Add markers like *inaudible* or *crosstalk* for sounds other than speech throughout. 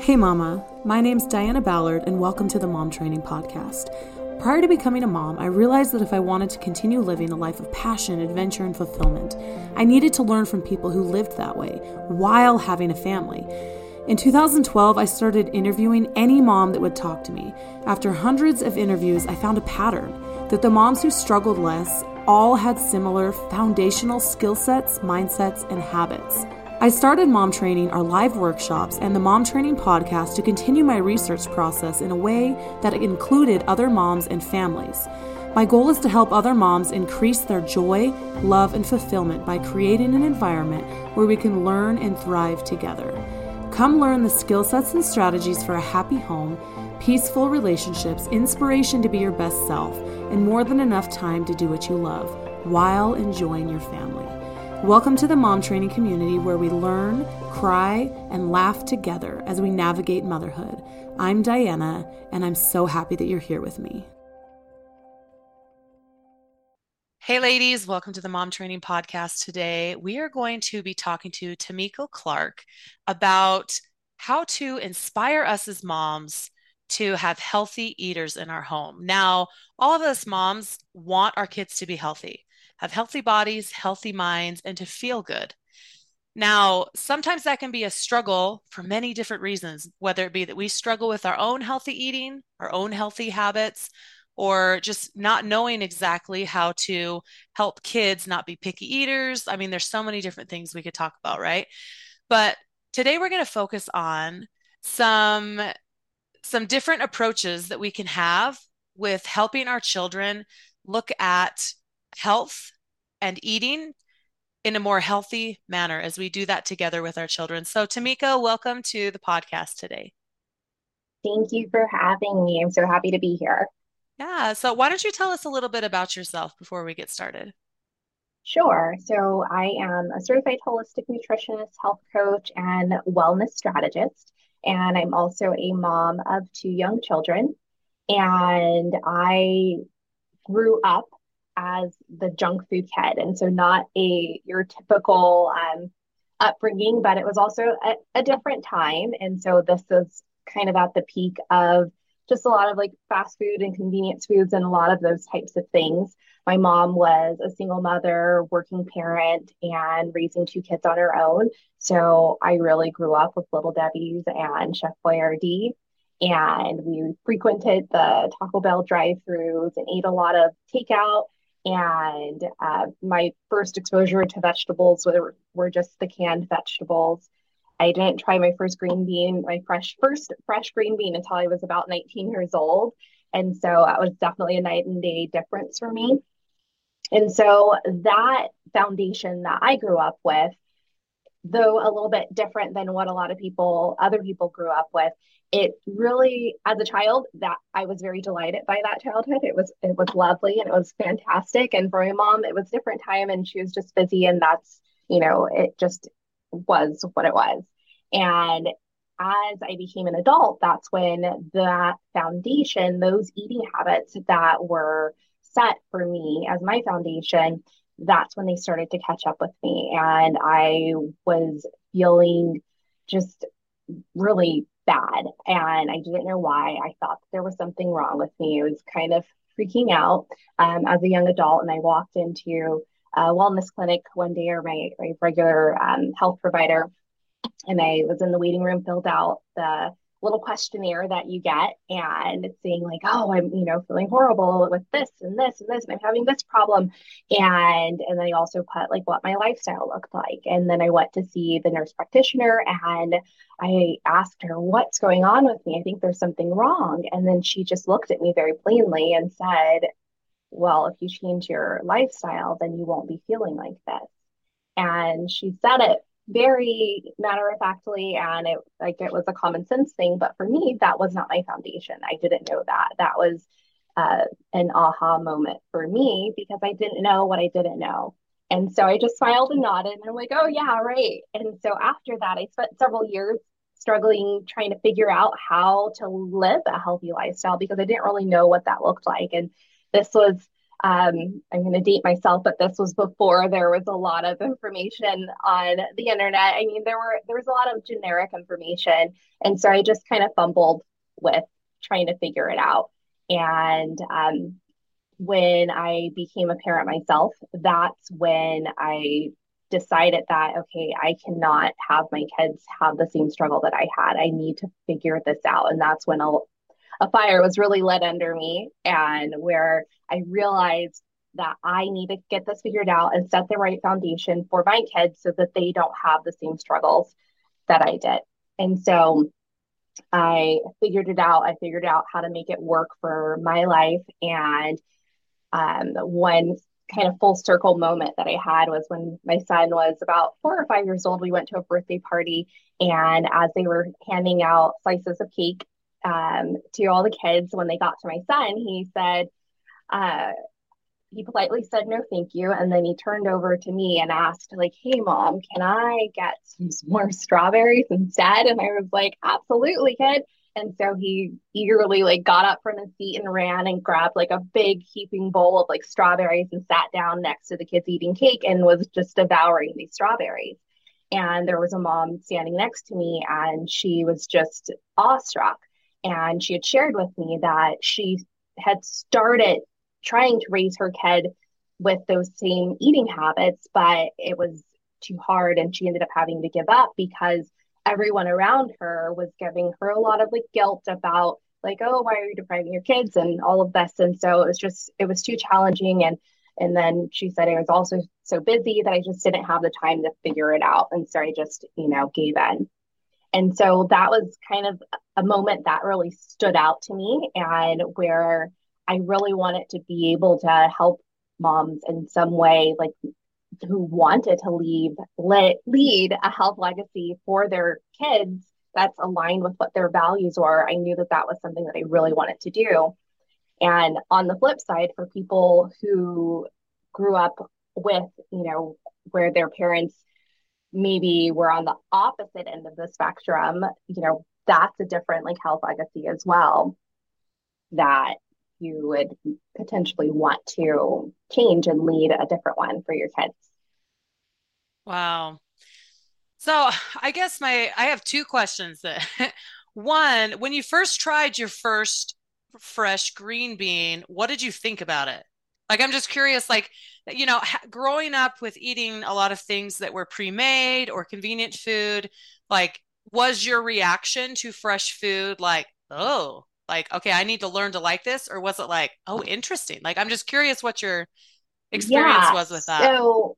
Hey, Mama. My name's Diana Ballard, and welcome to the Mom Training Podcast. Prior to becoming a mom, I realized that if I wanted to continue living a life of passion, adventure, and fulfillment, I needed to learn from people who lived that way while having a family. In 2012, I started interviewing any mom that would talk to me. After hundreds of interviews, I found a pattern that the moms who struggled less all had similar foundational skill sets, mindsets, and habits. I started Mom Training, our live workshops, and the Mom Training podcast to continue my research process in a way that included other moms and families. My goal is to help other moms increase their joy, love, and fulfillment by creating an environment where we can learn and thrive together. Come learn the skill sets and strategies for a happy home, peaceful relationships, inspiration to be your best self, and more than enough time to do what you love while enjoying your family. Welcome to the mom training community where we learn, cry, and laugh together as we navigate motherhood. I'm Diana, and I'm so happy that you're here with me. Hey, ladies, welcome to the Mom Training Podcast. Today, we are going to be talking to Tameeko Clark about how to inspire us as moms to have healthy eaters in our home. Now, all of us moms want our kids to be healthy have healthy bodies, healthy minds, and to feel good. Now, sometimes that can be a struggle for many different reasons, whether it be that we struggle with our own healthy eating, our own healthy habits, or just not knowing exactly how to help kids not be picky eaters. I mean, there's so many different things we could talk about, right? But today we're going to focus on some some different approaches that we can have with helping our children look at health and eating in a more healthy manner as we do that together with our children. So, Tameeko, welcome to the podcast today. Thank you for having me. I'm so happy to be here. Yeah. So, why don't you tell us a little bit about yourself before we get started? Sure. So, I am a certified holistic nutritionist, health coach, and wellness strategist. And I'm also a mom of two young children. And I grew up as the junk food kid. And so not a your typical um, upbringing, but it was also a, a different time. And so this is kind of at the peak of just a lot of like fast food and convenience foods and a lot of those types of things. My mom was a single mother, working parent, and raising two kids on her own. So I really grew up with Little Debbie's and Chef Boyardee. And we frequented the Taco Bell drive throughs and ate a lot of takeout and uh, my first exposure to vegetables were, were just the canned vegetables. I didn't try my first green bean, my fresh first fresh green bean until I was about 19 years old. And so that was definitely a night and day difference for me. And so that foundation that I grew up with, though a little bit different than what a lot of people, other people grew up with, it really as a child that i was very delighted by that childhood. It was it was lovely and it was fantastic. And for my mom it was different time and she was just busy and that's you know it just was what it was. And as i became an adult that's when that foundation those eating habits that were set for me as my foundation that's when they started to catch up with me and i was feeling just really bad and I didn't know why. I thought there was something wrong with me. It was kind of freaking out um, as a young adult. And I walked into a wellness clinic one day or my, my regular um, health provider. And I was in the waiting room, filled out the little questionnaire that you get and it's saying like oh i'm you know feeling horrible with this and this and this and i'm having this problem. And and then i also put like what my lifestyle looked like. And then i went to see the nurse practitioner and i asked her what's going on with me? I think there's something wrong. And then she just looked at me very plainly and said well if you change your lifestyle then you won't be feeling like this. And she said it very matter of factly and it like it was a common sense thing but for me that was not my foundation. I didn't know that. That was uh, an aha moment for me because i didn't know what i didn't know. And so i just smiled and nodded and i'm like oh yeah right. And so after that i spent several years struggling trying to figure out how to live a healthy lifestyle because i didn't really know what that looked like. And this was Um, I'm going to date myself, but this was before there was a lot of information on the internet. I mean, there were there was a lot of generic information, and so I just kind of fumbled with trying to figure it out. And um, when I became a parent myself, that's when I decided that okay, I cannot have my kids have the same struggle that I had. I need to figure this out, and that's when a, a fire was really lit under me, and where I realized that I need to get this figured out and set the right foundation for my kids so that they don't have the same struggles that I did. And so I figured it out. I figured out how to make it work for my life. And um, one kind of full circle moment that I had was when my son was about four or five years old. We went to a birthday party, and as they were handing out slices of cake um, to all the kids, when they got to my son, he said, uh, he politely said no thank you and then he turned over to me and asked like hey mom can i get some more strawberries instead and i was like absolutely kid and so he eagerly like got up from his seat and ran and grabbed like a big heaping bowl of like strawberries and sat down next to the kids eating cake and was just devouring these strawberries. And there was a mom standing next to me and she was just awestruck. And she had shared with me that she had started trying to raise her kid with those same eating habits, but it was too hard and she ended up having to give up because everyone around her was giving her a lot of like guilt about like oh why are you depriving your kids? and all of this. And so it was just it was too challenging. And and then she said i was also so busy that i just didn't have the time to figure it out. And so i just you know gave in and so that was kind of a moment that really stood out to me and where i really wanted to be able to help moms in some way like who wanted to leave le- lead a health legacy for their kids that's aligned with what their values were. I knew that that was something that i really wanted to do. And on the flip side for people who grew up with you know where their parents maybe we're on the opposite end of the spectrum you know that's a different like health legacy as well that you would potentially want to change and lead a different one for your kids. Wow. So I guess my I have two questions that *laughs* one, when you first tried your first fresh green bean, what did you think about it? Like I'm just curious like you know, growing up with eating a lot of things that were pre-made or convenient food, like was your reaction to fresh food like, "Oh, like okay i need to learn to like this or was it like oh interesting. Like i'm just curious what your experience yeah, was with that. So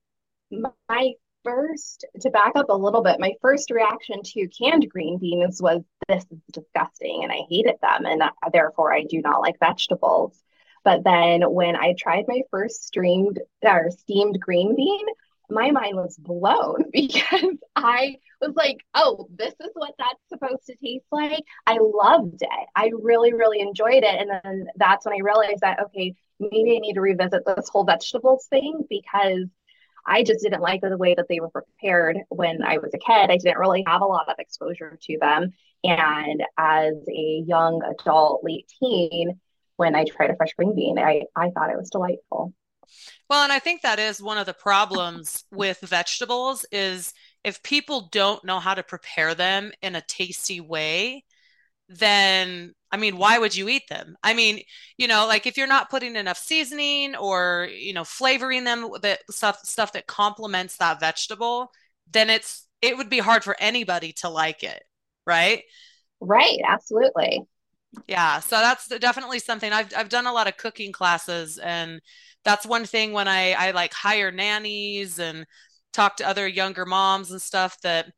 my first to back up a little bit my first reaction to canned green beans was this is disgusting and i hated them and uh, therefore i do not like vegetables but then when i tried my first streamed or steamed green bean my mind was blown *laughs* because I was like, oh, this is what that's supposed to taste like. I loved it. I really, really enjoyed it. And then that's when I realized that, okay, maybe I need to revisit this whole vegetables thing because I just didn't like the way that they were prepared when I was a kid. I didn't really have a lot of exposure to them. And as a young adult, late teen, when I tried a fresh green bean, I, I thought it was delightful. Well, and I think that is one of the problems with vegetables is if people don't know how to prepare them in a tasty way, then I mean, why would you eat them? I mean, you know, like if you're not putting enough seasoning or, you know, flavoring them with the stuff stuff that complements that vegetable, then it's it would be hard for anybody to like it, right? Right, absolutely. Yeah, so that's definitely something I've I've done a lot of cooking classes and that's one thing when I I like hire nannies and talk to other younger moms and stuff that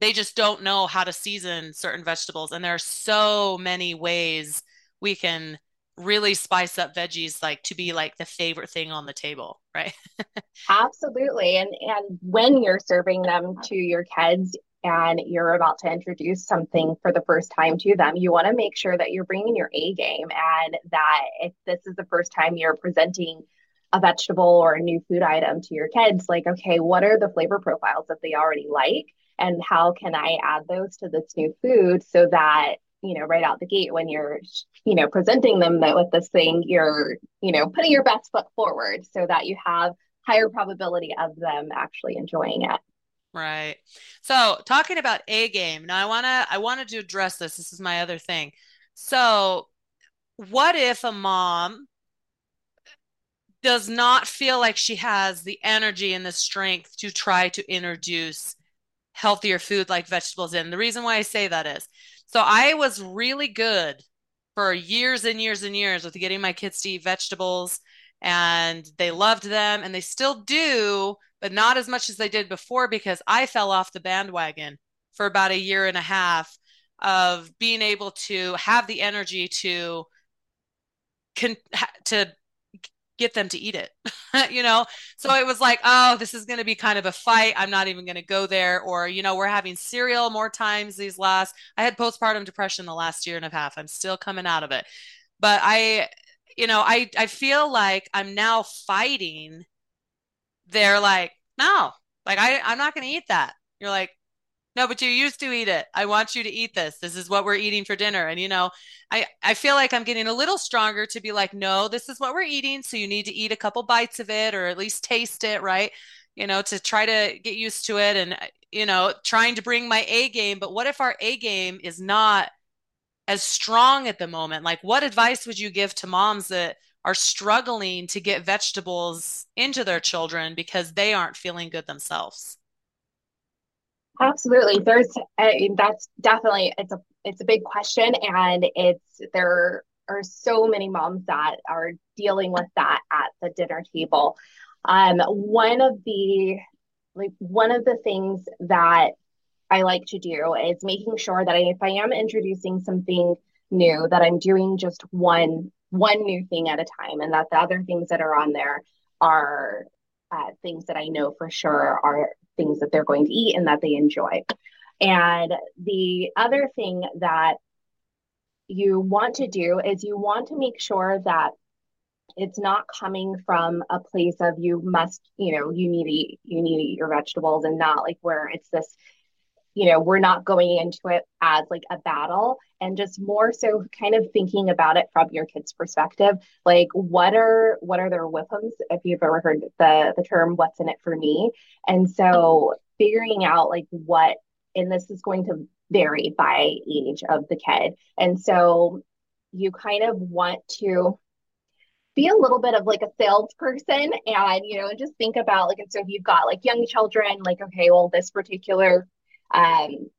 they just don't know how to season certain vegetables and there are so many ways we can really spice up veggies like to be like the favorite thing on the table right? *laughs* Absolutely and and when you're serving them to your kids and you're about to introduce something for the first time to them you want to make sure that you're bringing your a game and that if this is the first time you're presenting a vegetable or a new food item to your kids like okay what are the flavor profiles that they already like and how can i add those to this new food so that you know, right out the gate when you're, you know, presenting them that with this thing, you're, you know, putting your best foot forward so that you have higher probability of them actually enjoying it. Right. So talking about a game, now I wanna I wanted to address this. This is my other thing. So what if a mom does not feel like she has the energy and the strength to try to introduce healthier food like vegetables in? The reason why I say that is so I was really good for years and years and years with getting my kids to eat vegetables and they loved them and they still do but not as much as they did before because I fell off the bandwagon for about a year and a half of being able to have the energy to con- to get them to eat it *laughs* you know? So it was like oh this is going to be kind of a fight. I'm not even going to go there. Or you know we're having cereal more times these last i had postpartum depression the last year and a half. I'm still coming out of it. But i you know i i feel like i'm now fighting they're like, no, like I, I'm not going to eat that. You're like, no, but you used to eat it. I want you to eat this. This is what we're eating for dinner. And you know, I I feel like I'm getting a little stronger to be like, no, this is what we're eating. So you need to eat a couple bites of it or at least taste it, right? You know, to try to get used to it and you know, trying to bring my A game. But what if our A game is not as strong at the moment? Like, what advice would you give to moms that are struggling to get vegetables into their children because they aren't feeling good themselves? Absolutely. There's that's definitely it's a it's a big question and it's there are so many moms that are dealing with that at the dinner table. Um, one of the like one of the things that I like to do is making sure that if I am introducing something new, that I'm doing just one one new thing at a time, and that the other things that are on there are uh, things that I know for sure are things that they're going to eat and that they enjoy. And the other thing that you want to do is you want to make sure that it's not coming from a place of you must, you know, you need to eat, you need to eat your vegetables and not like where it's this you know, we're not going into it as like a battle and just more so kind of thinking about it from your kids' perspective. Like what are what are their whippums? If you've ever heard the the term what's in it for me. And so figuring out like what and this is going to vary by age of the kid. And so you kind of want to be a little bit of like a salesperson and you know just think about like and so if you've got like young children like okay well this particular um,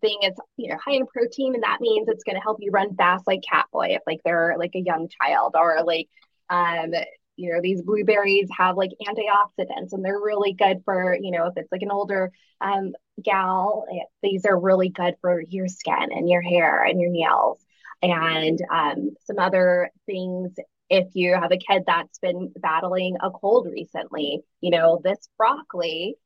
thing is you know high in protein and that means it's going to help you run fast like catboy if like they're like a young child or like um you know these blueberries have like antioxidants and they're really good for you know if it's like an older um gal eh, these are really good for your skin and your hair and your nails. And um some other things if you have a kid that's been battling a cold recently you know this broccoli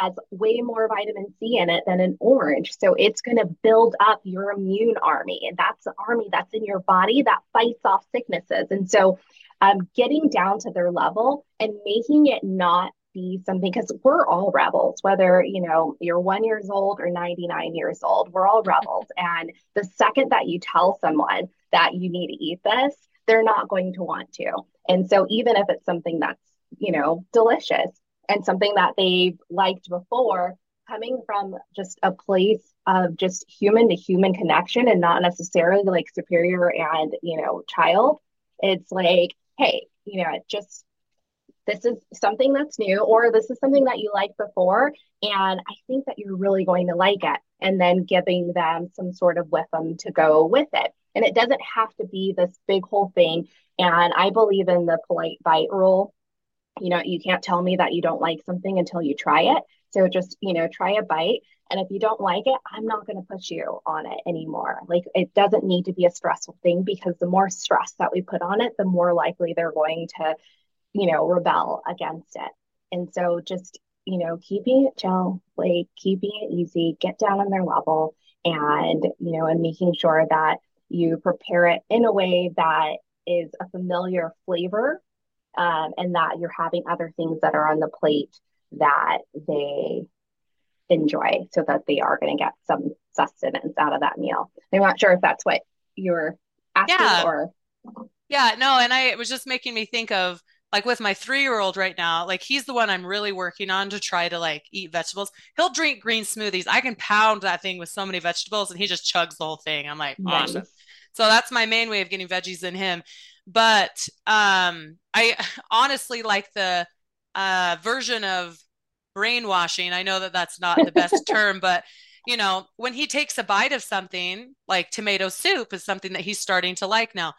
has way more vitamin C in it than an orange. So it's going to build up your immune army. And that's the army that's in your body that fights off sicknesses. And so um, getting down to their level and making it not be something because we're all rebels whether you know you're one years old or 99 years old we're all rebels and the second that you tell someone that you need to eat this they're not going to want to and so even if it's something that's you know delicious and something that they've liked before coming from just a place of just human to human connection and not necessarily like superior and you know child it's like hey you know it just this is something that's new or this is something that you liked before and i think that you're really going to like it. And then giving them some sort of with them to go with it. And it doesn't have to be this big whole thing. And i believe in the polite bite rule you know you can't tell me that you don't like something until you try it. So just you know try a bite. And if you don't like it i'm not going to push you on it anymore. Like it doesn't need to be a stressful thing because the more stress that we put on it the more likely they're going to you know rebel against it. And so just you know keeping it chill like keeping it easy get down on their level and you know and making sure that you prepare it in a way that is a familiar flavor um, and that you're having other things that are on the plate that they enjoy so that they are going to get some sustenance out of that meal. I'm not sure if that's what you're asking yeah. or. Yeah, no, and I it was just making me think of like with my three year old right now, like he's the one I'm really working on to try to like eat vegetables. He'll drink green smoothies. I can pound that thing with so many vegetables and he just chugs the whole thing. I'm like, nice. awesome. So that's my main way of getting veggies in him. But um, I *laughs* honestly like the uh, version of brainwashing. I know that that's not the best *laughs* term, but you know, when he takes a bite of something like tomato soup is something that he's starting to like now.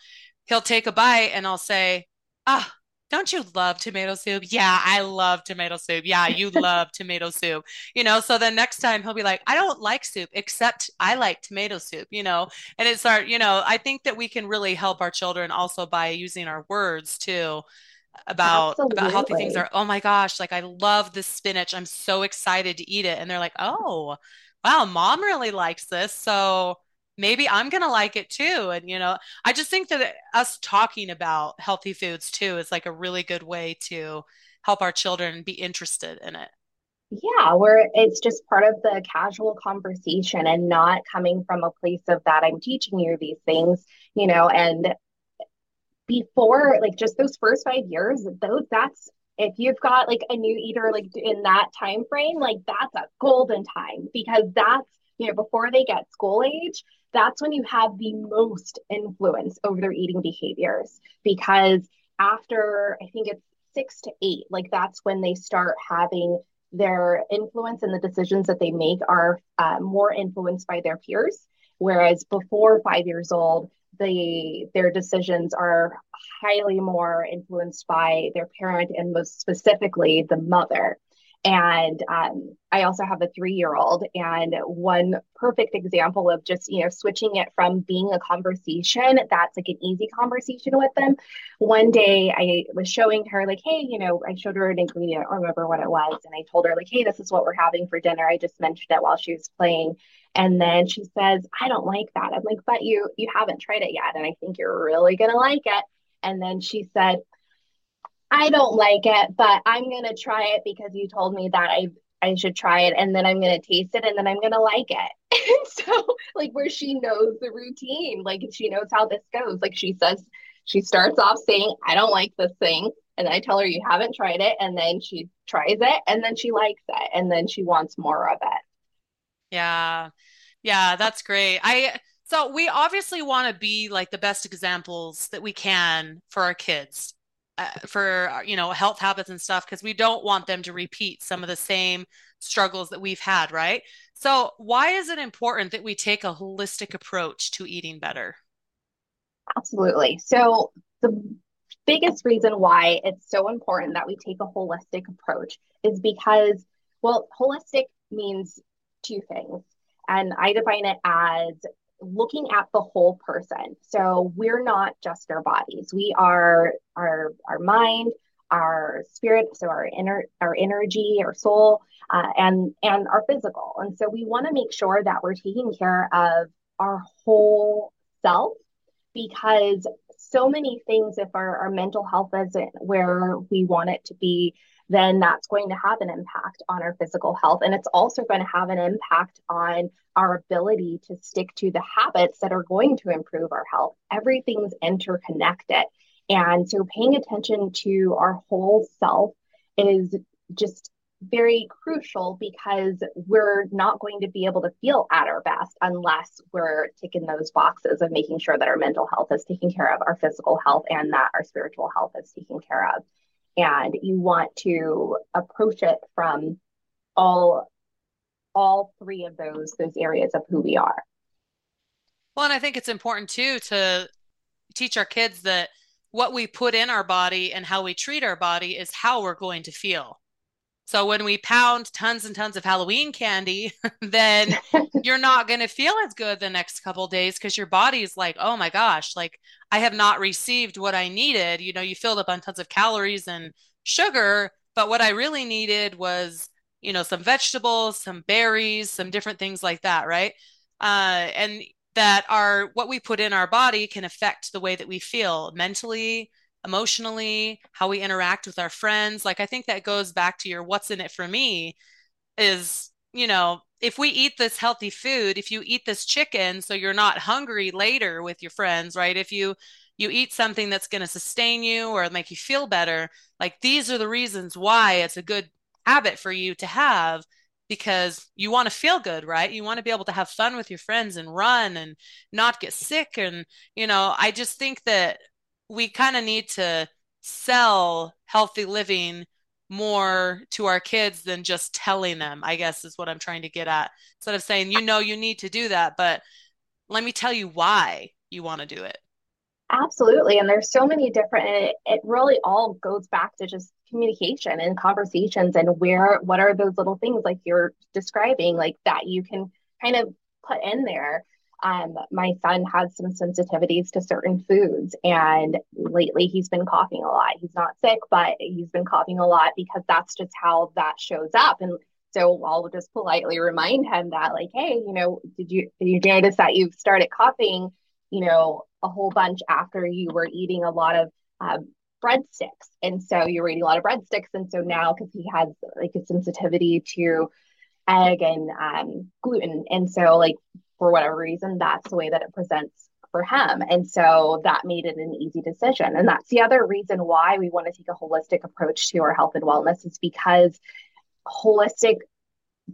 He'll take a bite and I'll say, "Ah, don't you love tomato soup? Yeah, I love tomato soup. Yeah, you *laughs* love tomato soup. You know, so then next time he'll be like, I don't like soup except I like tomato soup, you know. And it's our, you know, I think that we can really help our children also by using our words too about Absolutely. about healthy things are oh my gosh like i love this spinach i'm so excited to eat it and they're like oh wow mom really likes this so maybe I'm going to like it too. And, you know, I just think that us talking about healthy foods too is like a really good way to help our children be interested in it. Yeah, where it's just part of the casual conversation and not coming from a place of that I'm teaching you these things, you know, and before like just those first five years, those that's if you've got like a new eater like in that time frame, like that's a golden time because that's you know before they get school age that's when you have the most influence over their eating behaviors because after I think it's six to eight, like that's when they start having their influence and the decisions that they make are uh, more influenced by their peers. Whereas before five years old, the their decisions are highly more influenced by their parent and most specifically the mother. And um, I also have a three year old. And one perfect example of just, you know, switching it from being a conversation that's like an easy conversation with them. One day I was showing her, like, hey, you know, I showed her an ingredient, I don't remember what it was. And I told her, like, hey, this is what we're having for dinner. I just mentioned it while she was playing. And then she says, I don't like that. I'm like, but you you haven't tried it yet. And I think you're really gonna like it. And then she said, I don't like it, but I'm gonna try it because you told me that I I should try it and then I'm gonna taste it and then I'm gonna like it. *laughs* And so like where she knows the routine, like she knows how this goes. Like she says she starts off saying, I don't like this thing. And I tell her you haven't tried it, and then she tries it and then she likes it and then she wants more of it. Yeah. Yeah, that's great. I so we obviously want to be like the best examples that we can for our kids uh, for uh, you know health habits and stuff because we don't want them to repeat some of the same struggles that we've had right? So why is it important that we take a holistic approach to eating better? Absolutely. So the biggest reason why it's so important that we take a holistic approach is because well holistic means two things and i define it as looking at the whole person. So we're not just our bodies. We are our our mind, our spirit, so our inner our energy, our soul, uh, and and our physical. And so we want to make sure that we're taking care of our whole self because so many things if our, our mental health isn't where we want it to be then that's going to have an impact on our physical health. And it's also going to have an impact on our ability to stick to the habits that are going to improve our health. Everything's interconnected. And so paying attention to our whole self is just very crucial because we're not going to be able to feel at our best unless we're ticking those boxes of making sure that our mental health is taken care of, our physical health, and that our spiritual health is taken care of and you want to approach it from all all three of those those areas of who we are. Well and i think it's important too to teach our kids that what we put in our body and how we treat our body is how we're going to feel so when we pound tons and tons of Halloween candy, *laughs* then *laughs* you're not going to feel as good the next couple days because your body's like, oh my gosh, like I have not received what I needed. You know, you filled up on tons of calories and sugar, but what I really needed was, you know, some vegetables, some berries, some different things like that, right? Uh, and that are what we put in our body can affect the way that we feel mentally, emotionally, how we interact with our friends. Like I think that goes back to your what's in it for me is, you know, if we eat this healthy food, if you eat this chicken so you're not hungry later with your friends, right? If you you eat something that's going to sustain you or make you feel better, like these are the reasons why it's a good habit for you to have because you want to feel good, right? You want to be able to have fun with your friends and run and not get sick and you know, I just think that we kind of need to sell healthy living more to our kids than just telling them, I guess is what I'm trying to get at. Instead of saying, you know, you need to do that, but let me tell you why you want to do it. Absolutely. And there's so many different, it, it really all goes back to just communication and conversations and where, what are those little things like you're describing, like that you can kind of put in there um, my son has some sensitivities to certain foods, and lately he's been coughing a lot. He's not sick, but he's been coughing a lot because that's just how that shows up. And so I'll just politely remind him that, like, hey, you know, did you did you notice that you've started coughing, you know, a whole bunch after you were eating a lot of um, breadsticks, and so you were eating a lot of breadsticks, and so now because he has like a sensitivity to egg and um, gluten, and so like for whatever reason, that's the way that it presents for him. And so that made it an easy decision. And that's the other reason why we want to take a holistic approach to our health and wellness is because holistic,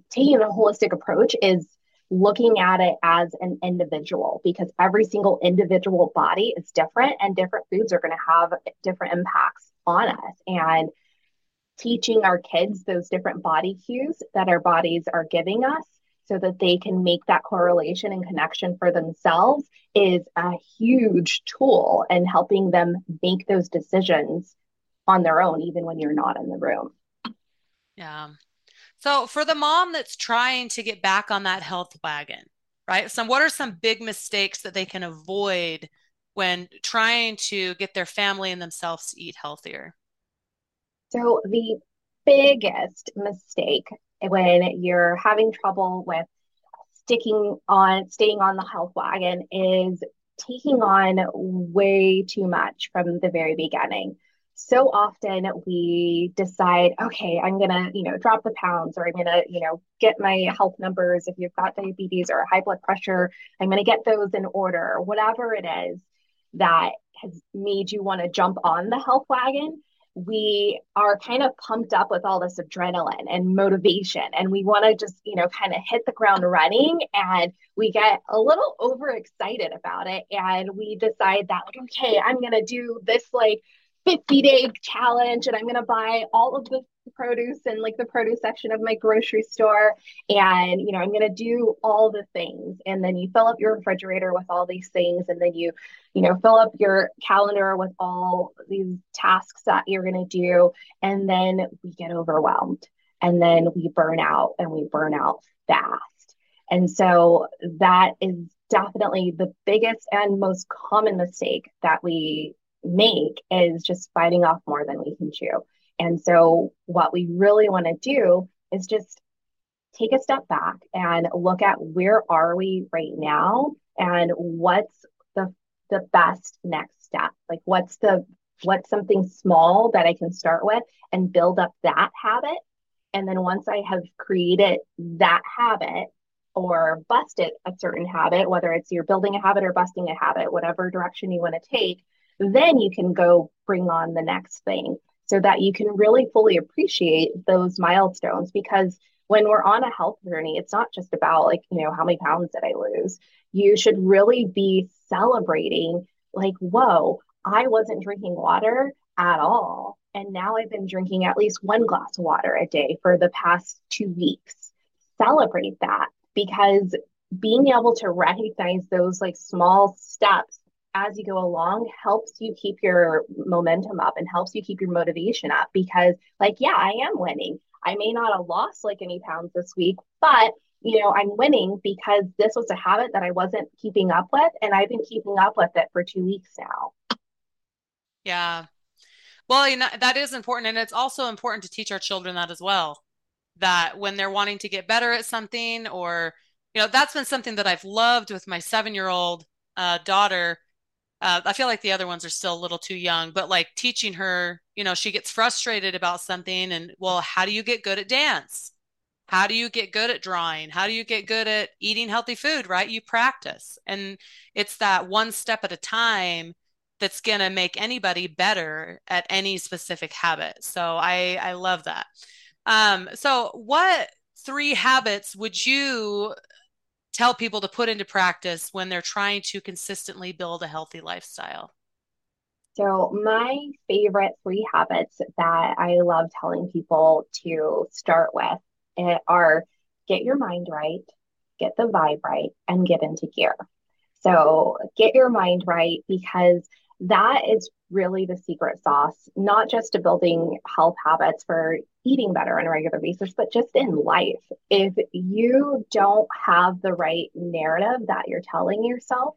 taking a holistic approach is looking at it as an individual because every single individual body is different and different foods are going to have different impacts on us. And teaching our kids those different body cues that our bodies are giving us so that they can make that correlation and connection for themselves is a huge tool in helping them make those decisions on their own, even when you're not in the room. Yeah. So, for the mom that's trying to get back on that health wagon, right? So, what are some big mistakes that they can avoid when trying to get their family and themselves to eat healthier? So, the biggest mistake when you're having trouble with sticking on staying on the health wagon is taking on way too much from the very beginning. So often we decide okay i'm gonna you know drop the pounds or i'm gonna you know get my health numbers if you've got diabetes or high blood pressure i'm gonna get those in order whatever it is that has made you want to jump on the health wagon we are kind of pumped up with all this adrenaline and motivation and we want to just you know kind of hit the ground running and we get a little overexcited about it and we decide that like okay i'm going to do this like 50 day challenge and I'm going to buy all of the produce and like the produce section of my grocery store. And, you know, I'm going to do all the things. And then you fill up your refrigerator with all these things. And then you, you know, fill up your calendar with all these tasks that you're going to do. And then we get overwhelmed and then we burn out and we burn out fast. And so that is definitely the biggest and most common mistake that we make is just biting off more than we can chew. And so, what we really want to do is just take a step back and look at where are we right now and what's the the best next step. Like what's the what's something small that i can start with and build up that habit. And then once i have created that habit or busted a certain habit whether it's you're building a habit or busting a habit whatever direction you want to take then you can go bring on the next thing so that you can really fully appreciate those milestones because when we're on a health journey it's not just about like you know how many pounds did i lose. You should really be celebrating like whoa i wasn't drinking water at all and now i've been drinking at least one glass of water a day for the past two weeks. Celebrate that because being able to recognize those like small steps as you go along helps you keep your momentum up and helps you keep your motivation up because like yeah i am winning. I may not have lost like any pounds this week but you know i'm winning because this was a habit that i wasn't keeping up with and i've been keeping up with it for two weeks now. Yeah. Well you know that is important and it's also important to teach our children that as well that when they're wanting to get better at something or you know that's been something that i've loved with my seven year old uh, daughter uh, I feel like the other ones are still a little too young, but like teaching her, you know, she gets frustrated about something and, well, how do you get good at dance? how do you get good at drawing? How do you get good at eating healthy food, right? You practice. And it's that one step at a time that's going to make anybody better at any specific habit. So I I love that. Um, so what three habits would you tell people to put into practice when they're trying to consistently build a healthy lifestyle? So, my favorite three habits that I love telling people to start with eh, are get your mind right, get the vibe right, and get into gear. So, get your mind right because that is really the secret sauce, not just to building health habits for eating better on a regular basis, but just in life. If you don't have the right narrative that you're telling yourself,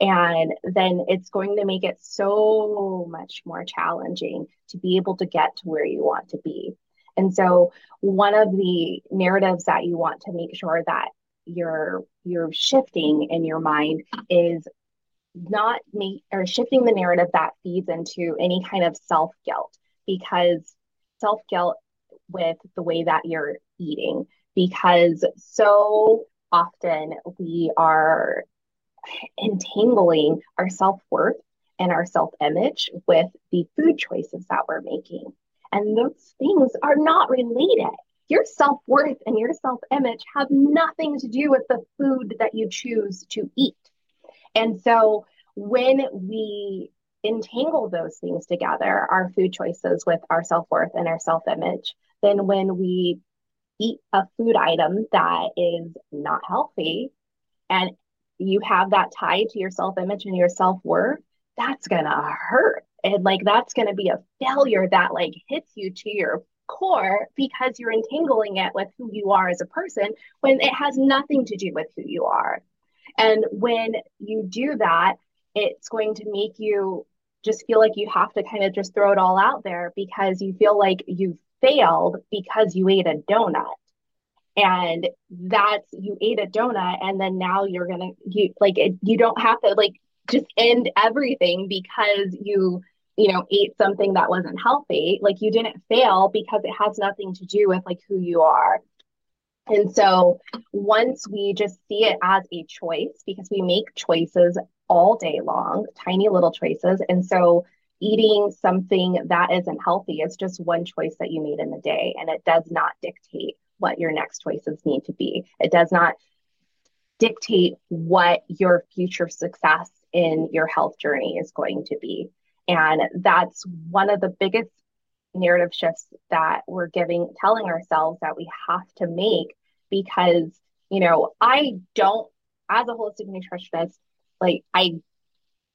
and then it's going to make it so much more challenging to be able to get to where you want to be. And so, one of the narratives that you want to make sure that you're you're shifting in your mind is not make or shifting the narrative that feeds into any kind of self guilt because self guilt with the way that you're eating because so often we are entangling our self worth and our self image with the food choices that we're making. And those things are not related. Your self worth and your self image have nothing to do with the food that you choose to eat. And so when we entangle those things together, our food choices with our self worth and our self image, then when we eat a food item that is not healthy and you have that tied to your self image and your self worth, that's to hurt. And like that's to be a failure that like hits you to your core because you're entangling it with who you are as a person when it has nothing to do with who you are. And when you do that, it's going to make you just feel like you have to kind of just throw it all out there because you feel like you failed because you ate a donut. And that's you ate a donut and then now you're gonna you like it, you don't have to like just end everything because you you know ate something that wasn't healthy. Like you didn't fail because it has nothing to do with like who you are and so once we just see it as a choice because we make choices all day long tiny little choices and so eating something that isn't healthy is just one choice that you made in the day and it does not dictate what your next choices need to be. It does not dictate what your future success in your health journey is going to be. And that's one of the biggest narrative shifts that we're giving, telling ourselves that we have to make because, you know, I don't, as a holistic nutritionist, like I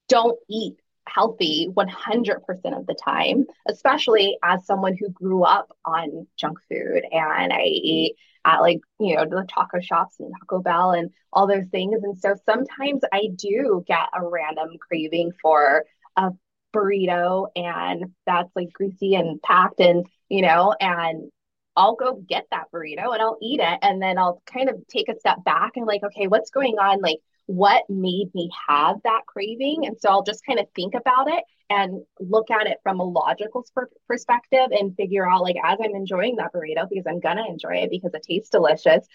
don't eat healthy 100% of the time, especially as someone who grew up on junk food and I eat at like, you know, the taco shops and Taco Bell and all those things. And so sometimes I do get a random craving for a burrito and that's like greasy and packed and, you know, and I'll go get that burrito and I'll eat it. And then I'll kind of take a step back and like, okay, what's going on? Like, what made me have that craving. And so I'll just kind of think about it and look at it from a logical perspective and figure out, like, as I'm enjoying that burrito, because I'm to enjoy it because it tastes delicious.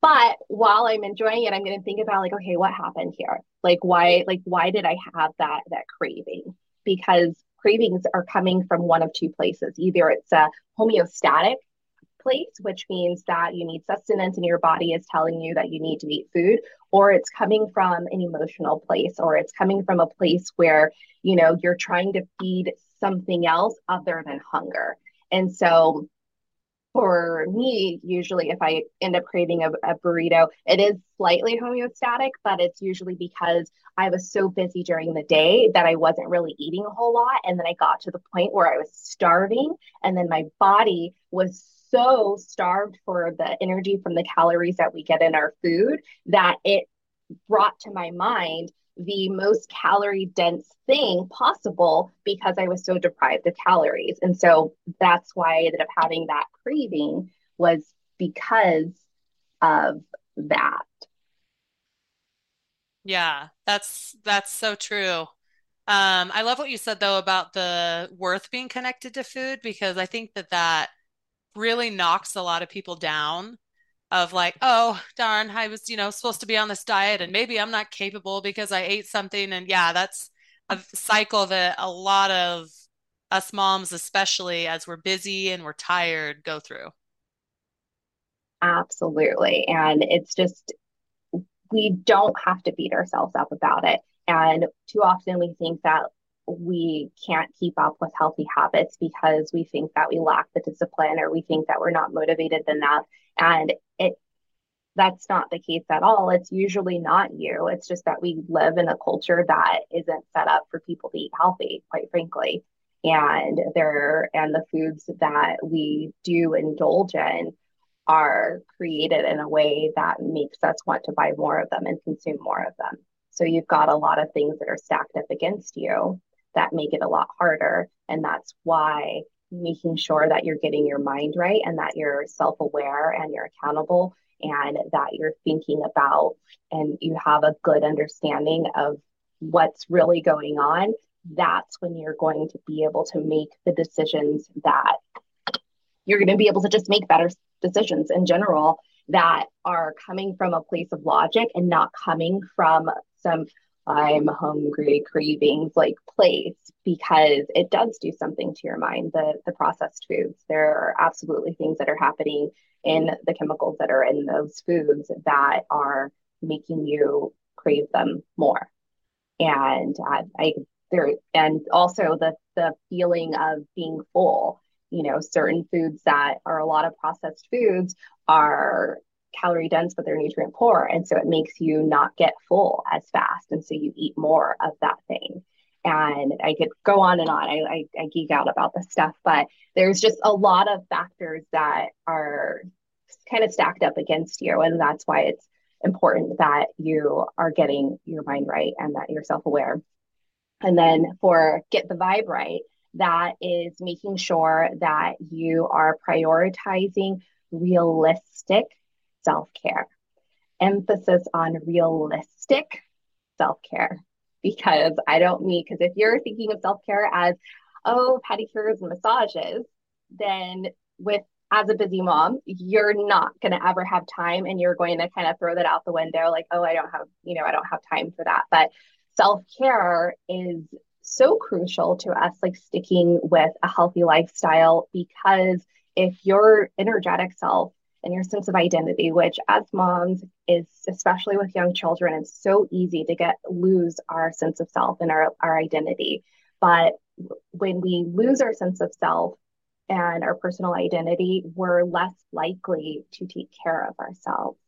But while I'm enjoying it, I'm going to think about, like, okay, what happened here? Like, why, like, why did I have that, that craving? Because cravings are coming from one of two places. Either it's a homeostatic place, which means that you need sustenance and your body is telling you that you need to eat food, or it's coming from an emotional place, or it's coming from a place where, you know, you're trying to feed something else other than hunger. And so for me, usually if I end up craving a, a, burrito, it is slightly homeostatic, but it's usually because I was so busy during the day that I wasn't really eating a whole lot. And then I got to the point where I was starving, and then my body was so starved for the energy from the calories that we get in our food that it brought to my mind the most calorie dense thing possible because I was so deprived of calories. And so that's why I ended up having that craving was because of that. Yeah, that's that's so true. Um, I love what you said though about the worth being connected to food because I think that that really knocks a lot of people down of like, oh, darn, I was, you know, supposed to be on this diet and maybe I'm not capable because I ate something. And yeah, that's a cycle that a lot of us moms, especially as we're busy and we're tired, go through. Absolutely. And it's just, we don't have to beat ourselves up about it. And too often we think that we can't keep up with healthy habits because we think that we lack the discipline or we think that we're not motivated enough. And it that's not the case at all. It's usually not you. It's just that we live in a culture that isn't set up for people to eat healthy, quite frankly. And there and the foods that we do indulge in are created in a way that makes us want to buy more of them and consume more of them. So you've got a lot of things that are stacked up against you that make it a lot harder. And that's why making sure that you're getting your mind right and that you're self aware and you're accountable and that you're thinking about and you have a good understanding of what's really going on, that's when you're going to be able to make the decisions that you're going to be able to just make better decisions in general that are coming from a place of logic and not coming from some I'm hungry cravings like place because it does do something to your mind. The the processed foods, there are absolutely things that are happening in the chemicals that are in those foods that are making you crave them more. And uh, I there and also the the feeling of being full. You know, certain foods that are a lot of processed foods are calorie dense, but they're nutrient poor. And so it makes you not get full as fast. And so you eat more of that thing. And I could go on and on. I, I, I geek out about this stuff, but there's just a lot of factors that are kind of stacked up against you. And that's why it's important that you are getting your mind right and that you're self aware. And then for get the vibe right, that is making sure that you are prioritizing realistic self care. Emphasis on realistic self care because I don't mean, because if you're thinking of self care as, oh, pedicures and massages, then with as a busy mom, you're not going to ever have time and you're going to kind of throw that out the window like, oh, I don't have, you know, I don't have time for that. But self care is so crucial to us, like sticking with a healthy lifestyle, because if your energetic self and your sense of identity, which as moms is especially with young children, it's so easy to get lose our sense of self and our, our identity. But when we lose our sense of self and our personal identity, we're less likely to take care of ourselves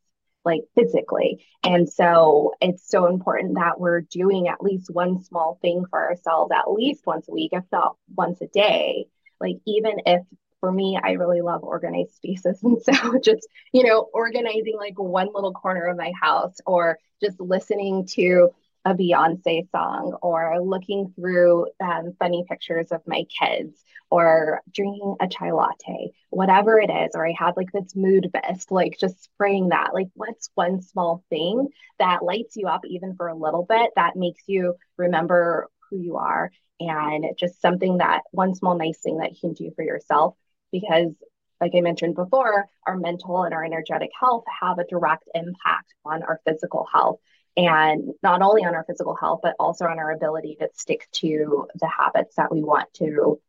like physically. And so it's so important that we're doing at least one small thing for ourselves at least once a week, if not once a day. Like even if for me, I really love organized spaces. *laughs* And so just, you know, organizing like one little corner of my house or just listening to a Beyonce song or looking through um, funny pictures of my kids or drinking a chai latte, whatever it is. Or I had like this mood vest, like just spraying that. Like, what's one small thing that lights you up even for a little bit that makes you remember who you are and just something that one small nice thing that you can do for yourself because like I mentioned before, our mental and our energetic health have a direct impact on our physical health. And not only on our physical health, but also on our ability to stick to the habits that we want to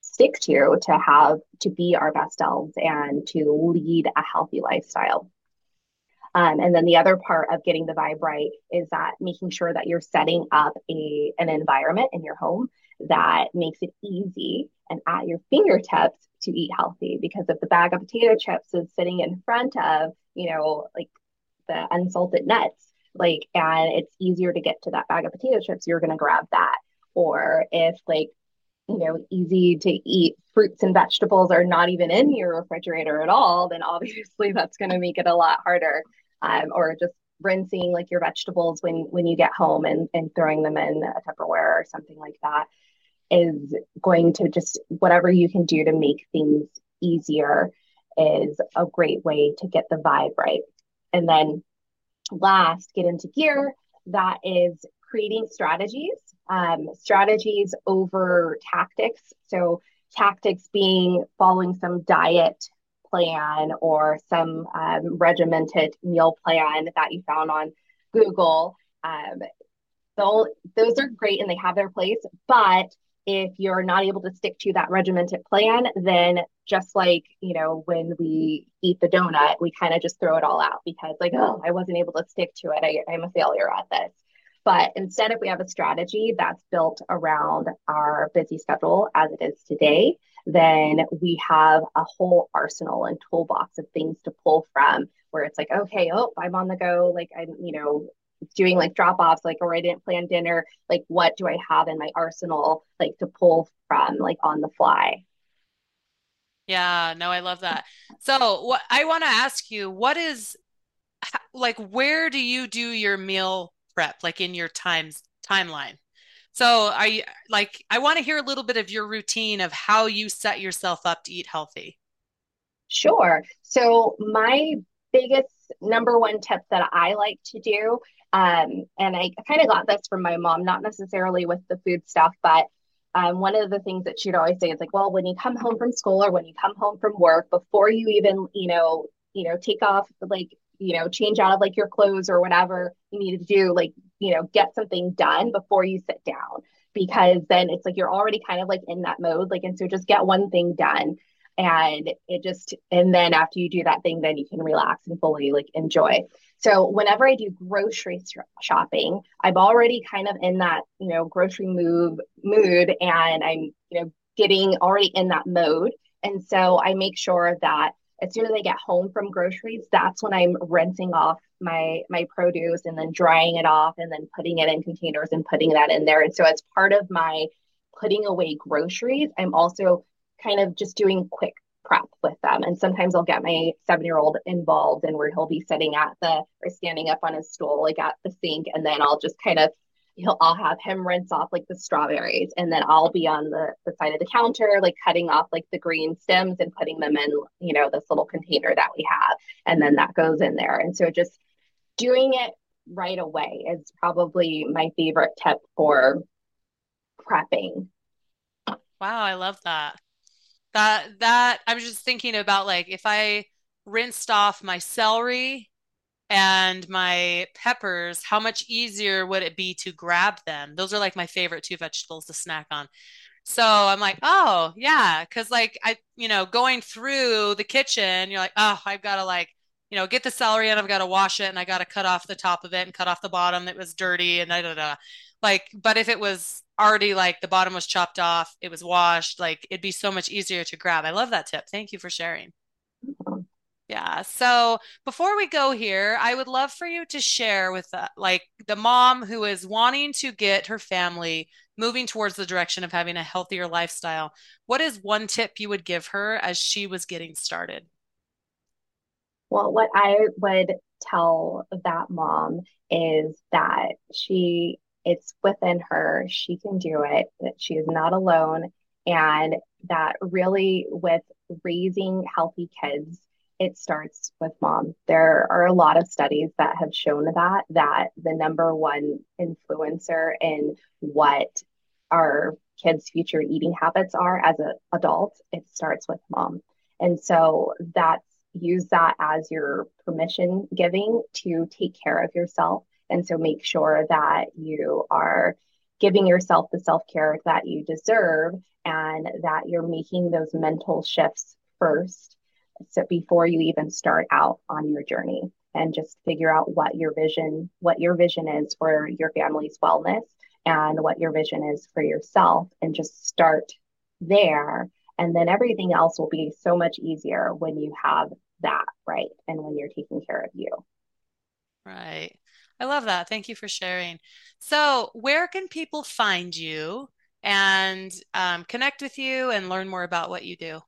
stick to, to have, to be our best selves and to lead a healthy lifestyle. Um, and then the other part of getting the vibe right is that making sure that you're setting up a, an environment in your home that makes it easy and at your fingertips to eat healthy because if the bag of potato chips is sitting in front of you know like the unsalted nuts like and it's easier to get to that bag of potato chips you're going to grab that. Or if like you know easy to eat fruits and vegetables are not even in your refrigerator at all then obviously *laughs* that's going to make it a lot harder um, or just rinsing like your vegetables when when you get home and and throwing them in a tupperware or something like that is going to just whatever you can do to make things easier is a great way to get the vibe right. And then last, get into gear. That is creating strategies, um, strategies over tactics. So, tactics being following some diet plan or some um, regimented meal plan that you found on Google. Um, those are great and they have their place. But if you're not able to stick to that regimented plan, then just like, you know, when we eat the donut, we kind of just throw it all out because, like, oh, I wasn't able to stick to it. I, I'm a failure at this. But instead, if we have a strategy that's built around our busy schedule as it is today, then we have a whole arsenal and toolbox of things to pull from where it's like, okay, oh, I'm on the go. Like I'm, you know, doing like drop offs, like, or I didn't plan dinner. Like, what do I have in my arsenal, like to pull from, like on the fly? Yeah, no, I love that. So, what I want to ask you, what is like, where do you do your meal prep, like in your times timeline? So, are you like, I want to hear a little bit of your routine of how you set yourself up to eat healthy. Sure. So, my biggest number one tip that I like to do um, and I kind of got this from my mom, not necessarily with the food stuff, but um, one of the things that she'd always say is like, well, when you come home from school or when you come home from work, before you even, you know, you know, take off like, you know, change out of like your clothes or whatever you need to do, like, you know, get something done before you sit down because then it's like you're already kind of like in that mode. Like, and so just get one thing done and it just and then after you do that thing then you can relax and fully like enjoy. So whenever i do grocery shopping i'm already kind of in that you know grocery move mood and i'm you know getting already in that mode. And so i make sure that as soon as i get home from groceries that's when i'm rinsing off my my produce and then drying it off and then putting it in containers and putting that in there. And so as part of my putting away groceries i'm also kind of just doing quick prep with them. And sometimes I'll get my seven year old involved and where he'll be sitting at the or standing up on his stool, like at the sink. And then I'll just kind of he'll I'll have him rinse off like the strawberries and then I'll be on the, the side of the counter, like cutting off like the green stems and putting them in, you know, this little container that we have. And then that goes in there. And so just doing it right away is probably my favorite tip for prepping. Wow, I love that. That that I was just thinking about like if I rinsed off my celery and my peppers, how much easier would it be to grab them? Those are like my favorite two vegetables to snack on. So I'm like, oh yeah, because like I, you know, going through the kitchen, you're like, oh, I've got to like, you know, get the celery and I've got to wash it and I got to cut off the top of it and cut off the bottom that was dirty and da da da. Like, but if it was already like the bottom was chopped off, it was washed, like it'd be so much easier to grab. I love that tip. Thank you for sharing. Yeah. So before we go here, I would love for you to share with uh, like the mom who is wanting to get her family moving towards the direction of having a healthier lifestyle. What is one tip you would give her as she was getting started? Well, what I would tell that mom is that she it's within her. She can do it, that she is not alone. And that really, with raising healthy kids, it starts with mom. There are a lot of studies that have shown that that the number one influencer in what our kids' future eating habits are as an adult, it starts with mom. And so that's use that as your permission giving to take care of yourself and so make sure that you are giving yourself the self care that you deserve and that you're making those mental shifts first. So before you even start out on your journey and just figure out what your vision, what your vision is for your family's wellness and what your vision is for yourself and just start there. And then everything else will be so much easier when you have that right and when you're taking care of you. Right. I love that. Thank you for sharing. So, where can people find you and um, connect with you and learn more about what you do?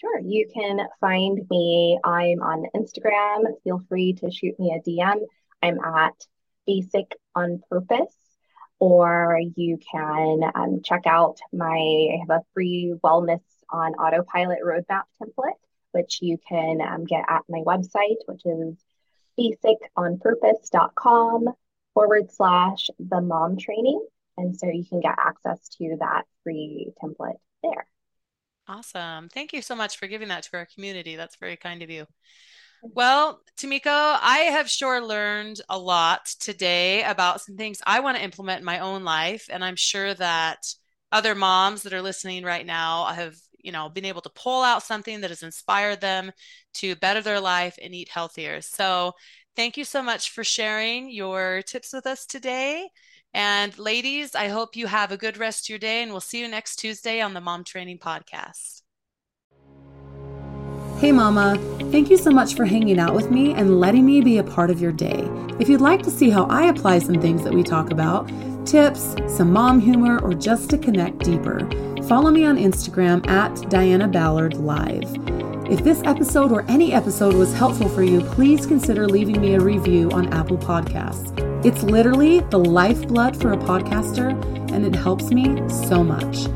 Sure. You can find me. I'm on Instagram. Feel free to shoot me a DM. I'm at Basic on Purpose. Or you can um, check out my, I have a free wellness on autopilot roadmap template, which you can um, get at my website, which is basiconpurpose.com forward slash the mom training. And so you can get access to that free template there. Awesome. Thank you so much for giving that to our community. That's very kind of you. Mm-hmm. Well, Tameeko, I have sure learned a lot today about some things I want to implement in my own life. And I'm sure that other moms that are listening right now have, you know, been able to pull out something that has inspired them to better their life and eat healthier. So thank you so much for sharing your tips with us today. And ladies, I hope you have a good rest of your day, and we'll see you next Tuesday on the Mom Training Podcast. Hey, Mama. Thank you so much for hanging out with me and letting me be a part of your day. If you'd like to see how I apply some things that we talk about, tips, some mom humor, or just to connect deeper, follow me on Instagram at Diana Ballard Live. If this episode or any episode was helpful for you, please consider leaving me a review on Apple Podcasts. It's literally the lifeblood for a podcaster, and it helps me so much.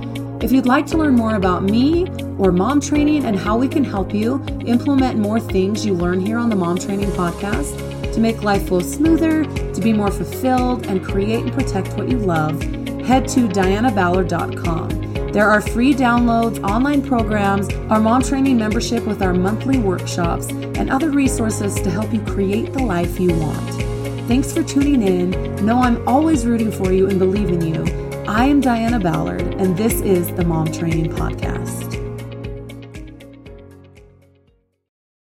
If you'd like to learn more about me or mom training and how we can help you implement more things you learn here on the Mom Training Podcast to make life flow smoother, to be more fulfilled, and create and protect what you love, head to dianaballard.com. There are free downloads, online programs, our mom training membership with our monthly workshops, and other resources to help you create the life you want. Thanks for tuning in. Know I'm always rooting for you and believe in you. I am Diana Ballard, and this is the Mom Training Podcast.